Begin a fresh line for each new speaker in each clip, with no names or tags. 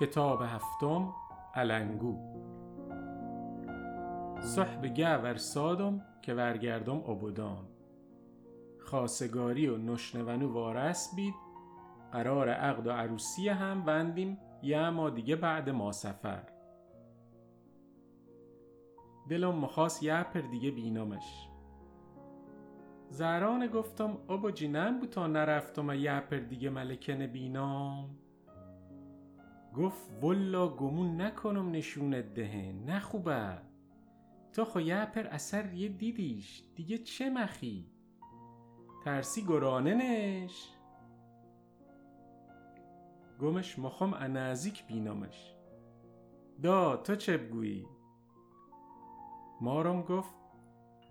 کتاب هفتم علنگو. صحب گه سادم که ورگردم عبودان خاصگاری و نشنونو وارس بید. قرار عقد و عروسی هم وندیم یه ما دیگه بعد ما سفر. دلم مخواست یه پر دیگه بینامش زهران گفتم آبا جینم بود تا نرفتم یه پر دیگه ملکن بینام گفت والا گمون نکنم نشونت دهن نه خوبه. تو خو یه پر اثر یه دیدیش دیگه چه مخی؟ ترسی گرانه نش. گمش مخم انازیک بینامش دا تو چه بگویی؟ مارم گفت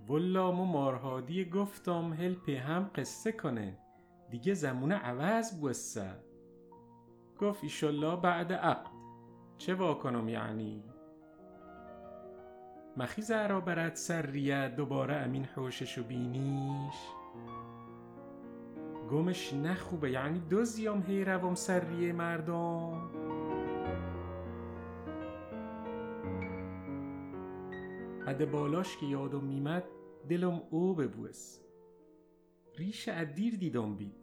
والا مو مارهادی گفتم هل هم قصه کنه. دیگه زمونه عوض بوسه. گفت ایشالله بعد عقد چه واکنم یعنی؟ مخی زهرا برد سر ریه دوباره امین حوششو بینیش. گمش نخوبه یعنی دو زیام هی روم سر ریه مردم. بالاش که یادم میمد دلم او ببوس ریش ادیر دیدم بید.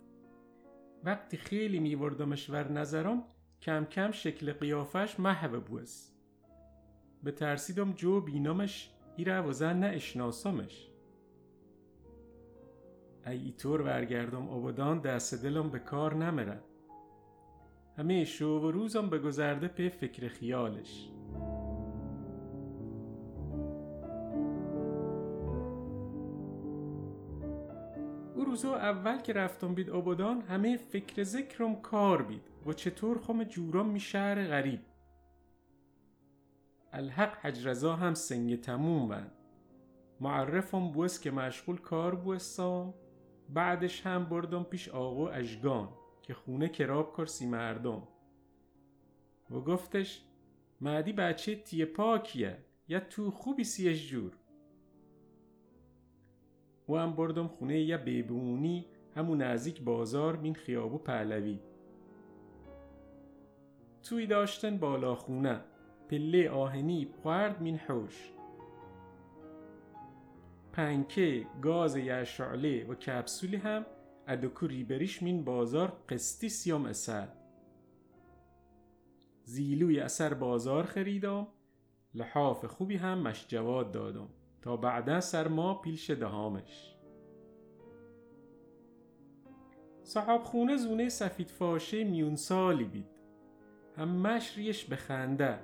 وقتی خیلی میوردمش ور نظرم کم کم شکل قیافش محو بوس به ترسیدم جو بینامش ایره و زن نه اشناسمش ای طور ورگردم آبادان دست دلم به کار نمرد. همه شو و روزم به گذرده پی فکر خیالش. روزو اول که رفتم بید آبادان همه فکر ذکرم کار بید و چطور خم جورم می شهر غریب. الحق حجرزا هم سنگ تموم بند. معرفم بوس که مشغول کار بوستم. بعدش هم بردم پیش آقا اشگان که خونه کراب کرسی مردم. و گفتش معدی بچه تیه پاکیه یا تو خوبی سیش جور؟ و هم بردم خونه یه بیبونی همون نزدیک بازار مین خیابو پهلوی. توی داشتن بالا خونه. پله آهنی پرد مین حوش. پنکه گاز یه شعله و کپسولی هم ادوکو ریبریش مین بازار قسطی سیام اثر. زیلوی اثر بازار خریدم. لحاف خوبی هم مش جواد دادم. تا بعدا سر ما پیلش دهامش. صاحب خونه زونه سفید فاشه میون سالی بید. همش ریش به خنده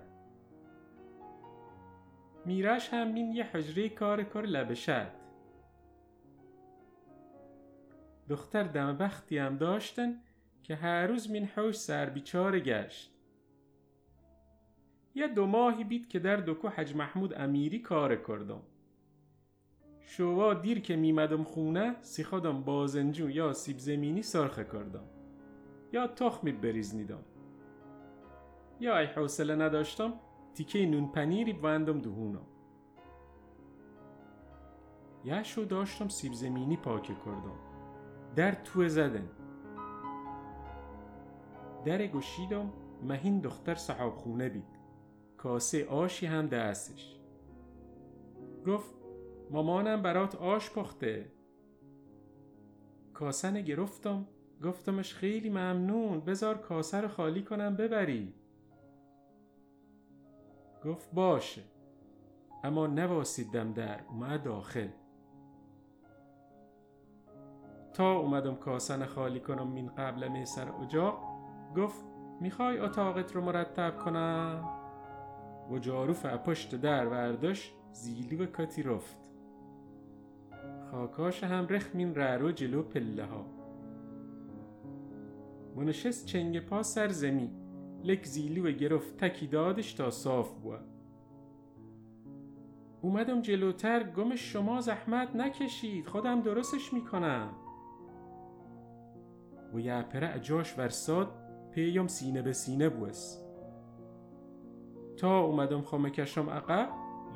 میرش هم بین یه حجره کار کار لبشد. دختر دم بختی هم داشتن که هر روز مین حوش سر بیچاره گشت. یه دو ماهی بید که در دکو حج محمود امیری کار کردم. شوا دیر که میمدم خونه سی خودم بازنجو یا سیب زمینی سرخه کردم. یا تخمی بریزنیدم. یا ای حوصله نداشتم تیکه نون پنیری بوندم دهونم. یشو داشتم سیب زمینی پاکه کردم. در تو زدن. در گشیدم مهین دختر صحاب خونه بید. کاسه آشی هم دستش. گفت مامانم برات آش پخته. کاسه گرفتم. گفتمش خیلی ممنون. بذار کاسه رو خالی کنم ببری. گفت باشه. اما نواسیدم در. اومد داخل. تا اومدم کاسن خالی کنم مین قبل میسر اجاق گفت می‌خوای اتاقت رو مرتب کنم؟ و جاروف پشت در ورداش زیلی و کتی رفت. خاکاش هم رخ مین ررو جلو پله ها منشست چنگ پا سر زمین لک زیلی و گرفت تکی دادش تا صاف بوا اومدم جلوتر گم شما زحمت نکشید خودم درستش می‌کنم. و یه پره اجاش ورساد پیم سینه به سینه بوس. تا اومدم خامه کشم عقب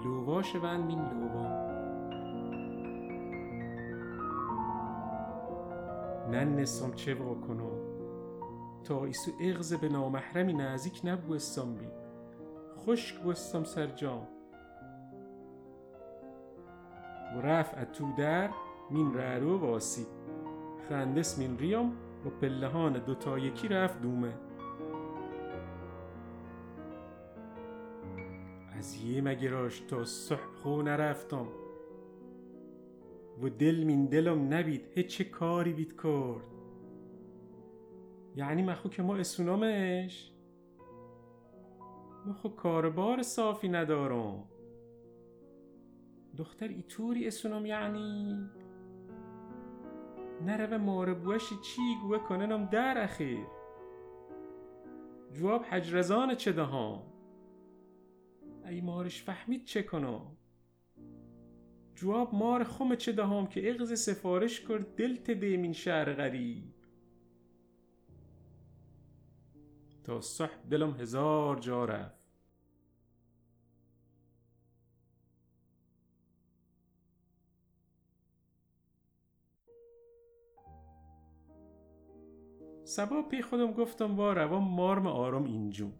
لواش ون مین لوام ننسم چه کنم تا ایسو اغز به نامحرمی نزدیک نبوستم بید خشک بوستم سر جام. و رفت تو در مین رارو واسی. خندس مین ریام و پلهان دوتا یکی رفت دومه. از یه مگراش تا صحب خو نرفتم و دل مین دلم نبید. هیچ کاری بید کرد. یعنی مخو که ما اسونامش؟ مخو کاربار صافی ندارم. دختر ایتوری اسونم یعنی؟ نره ماره بوشی چی گوه کننم در اخیر. جواب حجرزان چه دهام ای مارش فهمید چه کنم؟ جواب مار خم چه دهام که اغز سفارش کرد دلت دیمین شهر غریب. تا صحب دلم هزار جا رفت. سبا پی خودم گفتم با روان مارم آرام اینجون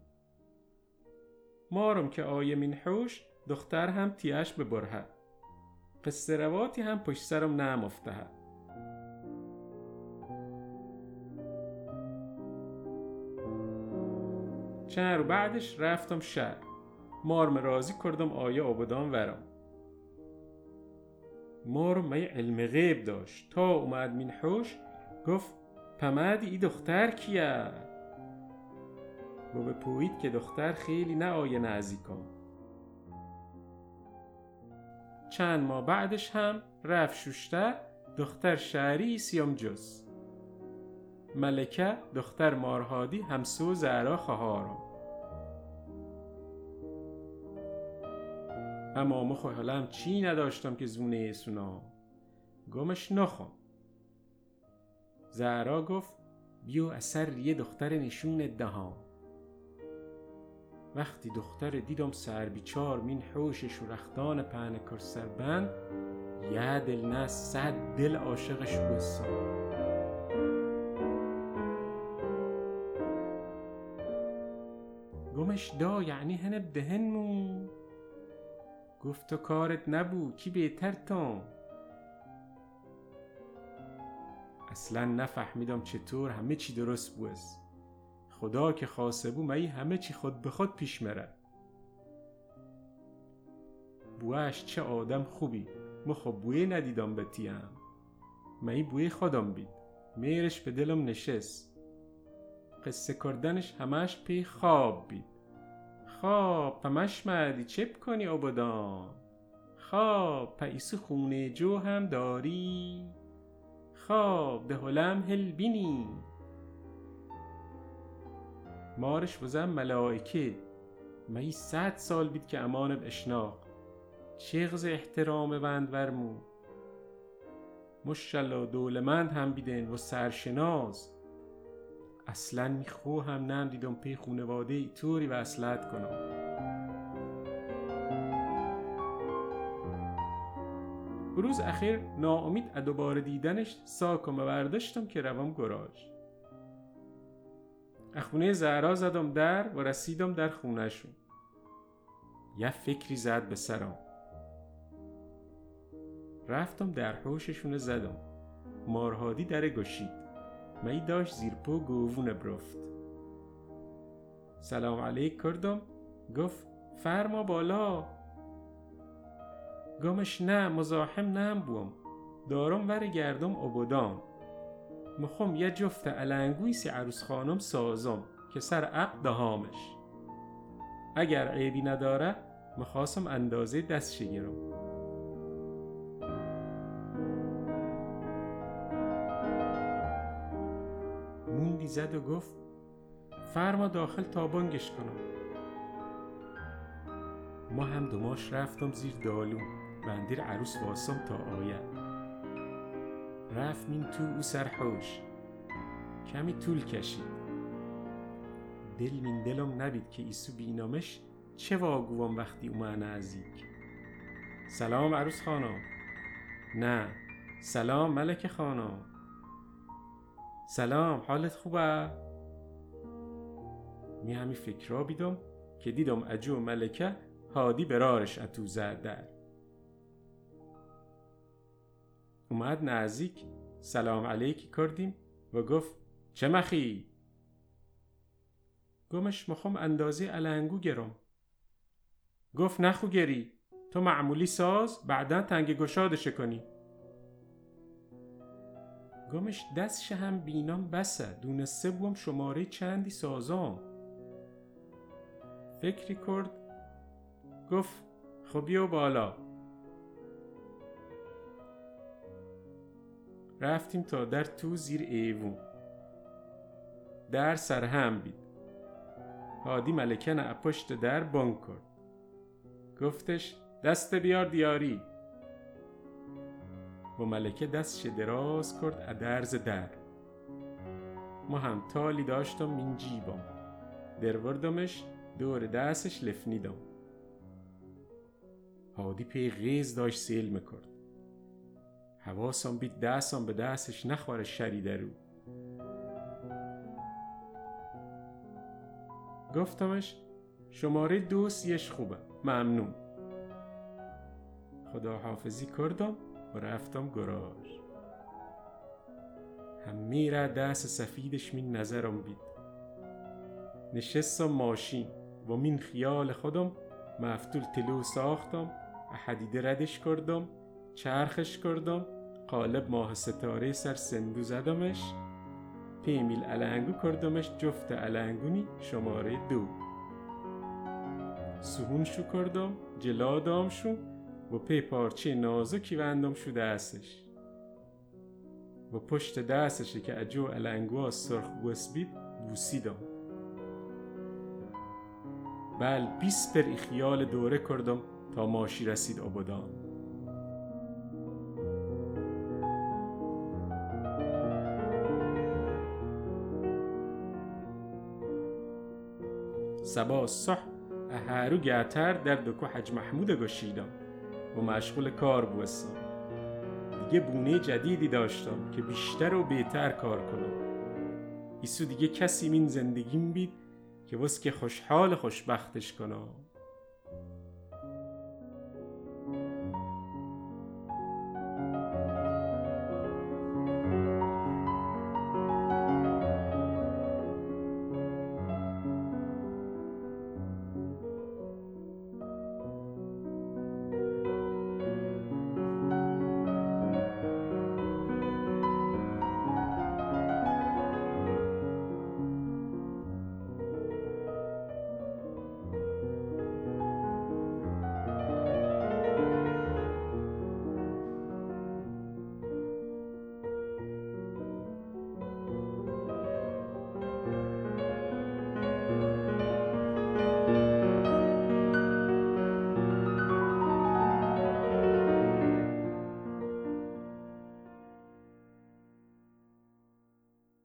مارم که آیه من حوش دختر هم تیاش ببره قصه رواتی هم پشت سرم نم افته چند رو بعدش رفتم شهر. مارم رازی کردم آیه آبادان ورم. مارم می علم غیب داشت؟ تا اومد من حوش گفت پمدی ای دختر کیه؟ و به پوید که دختر خیلی نه آیه نزدیکم چند ماه بعدش هم رفت شوشته دختر شهری سیام جز. ملکه دختر مارهادی همسو زهرا خواهارم اما حالم چی نداشتم که زونه ایسونا گمش نخوام. زهرا گفت بیو اثر یه دختر نشون دهان وقتی دختر دیدم سر بیچار مین حوشش و رختان پهنکار سربند یه دل نه صد دل عاشقش بسا گمش دا یعنی هنه دهنمو گفت تو کارت نبو کی بهتر تام؟ اصلا نفهمیدم چطور همه چی درست بوست خدا که خاصه بو مایی همه چی خود به خود پیش مره؟ بوهش چه آدم خوبی. ما خب بوی ندیدم به تیم. مایی بوی خودم بید؟ میرش به دلم نشست. قصه کردنش همش پی خواب بید. خواب پمش مردی چپ کنی آبادان. خواب پیسو خونه جو هم داری. خواب دهلم هل بینی. مارش وزم ملائکه. مایی صد سال بید که امان اشناق. چغز احترام بند ورمو مشالله دولمند هم بیدن و سرشناز اصلا میخو هم نم دیدم پی خونواده ای طوری وصلت کنم. روز اخیر ناامید دوباره دیدنش ساکم و برداشتم که روم گراج خونه زهرا زدم در و رسیدم در خونهشون. یه فکری زد به سرم. رفتم در حوششون زدم. مارهادی در گشید. می داشت زیر پو گوونه برفت. سلام علیک کردم. گفت فرما بالا. گمش نه مزاحم نم بوم دارم ور گردم عبودان مخم یه جفت علنگوی سی عروس خانم سازم که سر عقد دهامش. اگر عیبی نداره مخواستم اندازه دست شگیرم. موندی زد و گفت فرما داخل تابانگش کنم. ما هم دوماش رفتم زیر دالو بندیر عروس واسم تا آید. رفت تو او سرحوش کمی طول کشید. دل مین دلم نبید که ایسو بینامش چه واگوام وقتی اومد نزدیک. سلام عروس خانم. نه سلام ملک خانم. سلام حالت خوبه؟ می همی فکر بیدم که دیدم اجو ملکه هادی برارش اتو زد در. اومد نزدیک. سلام علیکی کردیم و گفت چه مخی؟ گمش مخوام اندازه علنگو گرم. گفت نخو گری تو معمولی ساز بعدا تنگ گشادش کنی. گمش دستش هم بینام بسه دونسته بوم شماره چندی سازام. فکری کرد گفت خب بیا بالا. رفتیم تا در تو زیر ایوون. در سر هم بید. هادی ملکه نه پشت در بانک کرد. گفتش دست بیار دیاری. و ملکه دستش دراز کرد ادرز در. ما هم تالی داشتم من جیبم. دروردمش دور دستش لفنیدم. هادی پی غیز داشت سیل می‌کرد. حواسم بید دستم به دستش نخوره شری درو گفتمش شماره دو سیش خوبه. ممنون. خدا حافظی کردم و رفتم گراژ. هم میره دست سفیدش من نظرم بید. نشستم ماشین و من خیال خودم مفتول تلو ساختم حدیده ردش کردم چرخش کردم. قالب ماه ستاره سر سندو زدمش. پیمیل علنگو کردمش جفت علنگونی شماره دو. سهون شو کردم جلا دام شو و پی پارچه نازکی وندم شو دستش. و پشت دستش که اجو علنگو سرخ بید بوسیدم. بل بیس پر خیال دوره کردم تا ماشی رسید آبادان. سبا صح اهارو گاتر در دکو حج محمود گشیدم و مشغول کار بوستم دیگه بونه جدیدی داشتم که بیشتر و بهتر کار کنم. ایسو دیگه کسی من زندگیم بید که واسه که خوشحال خوشبختش کنم.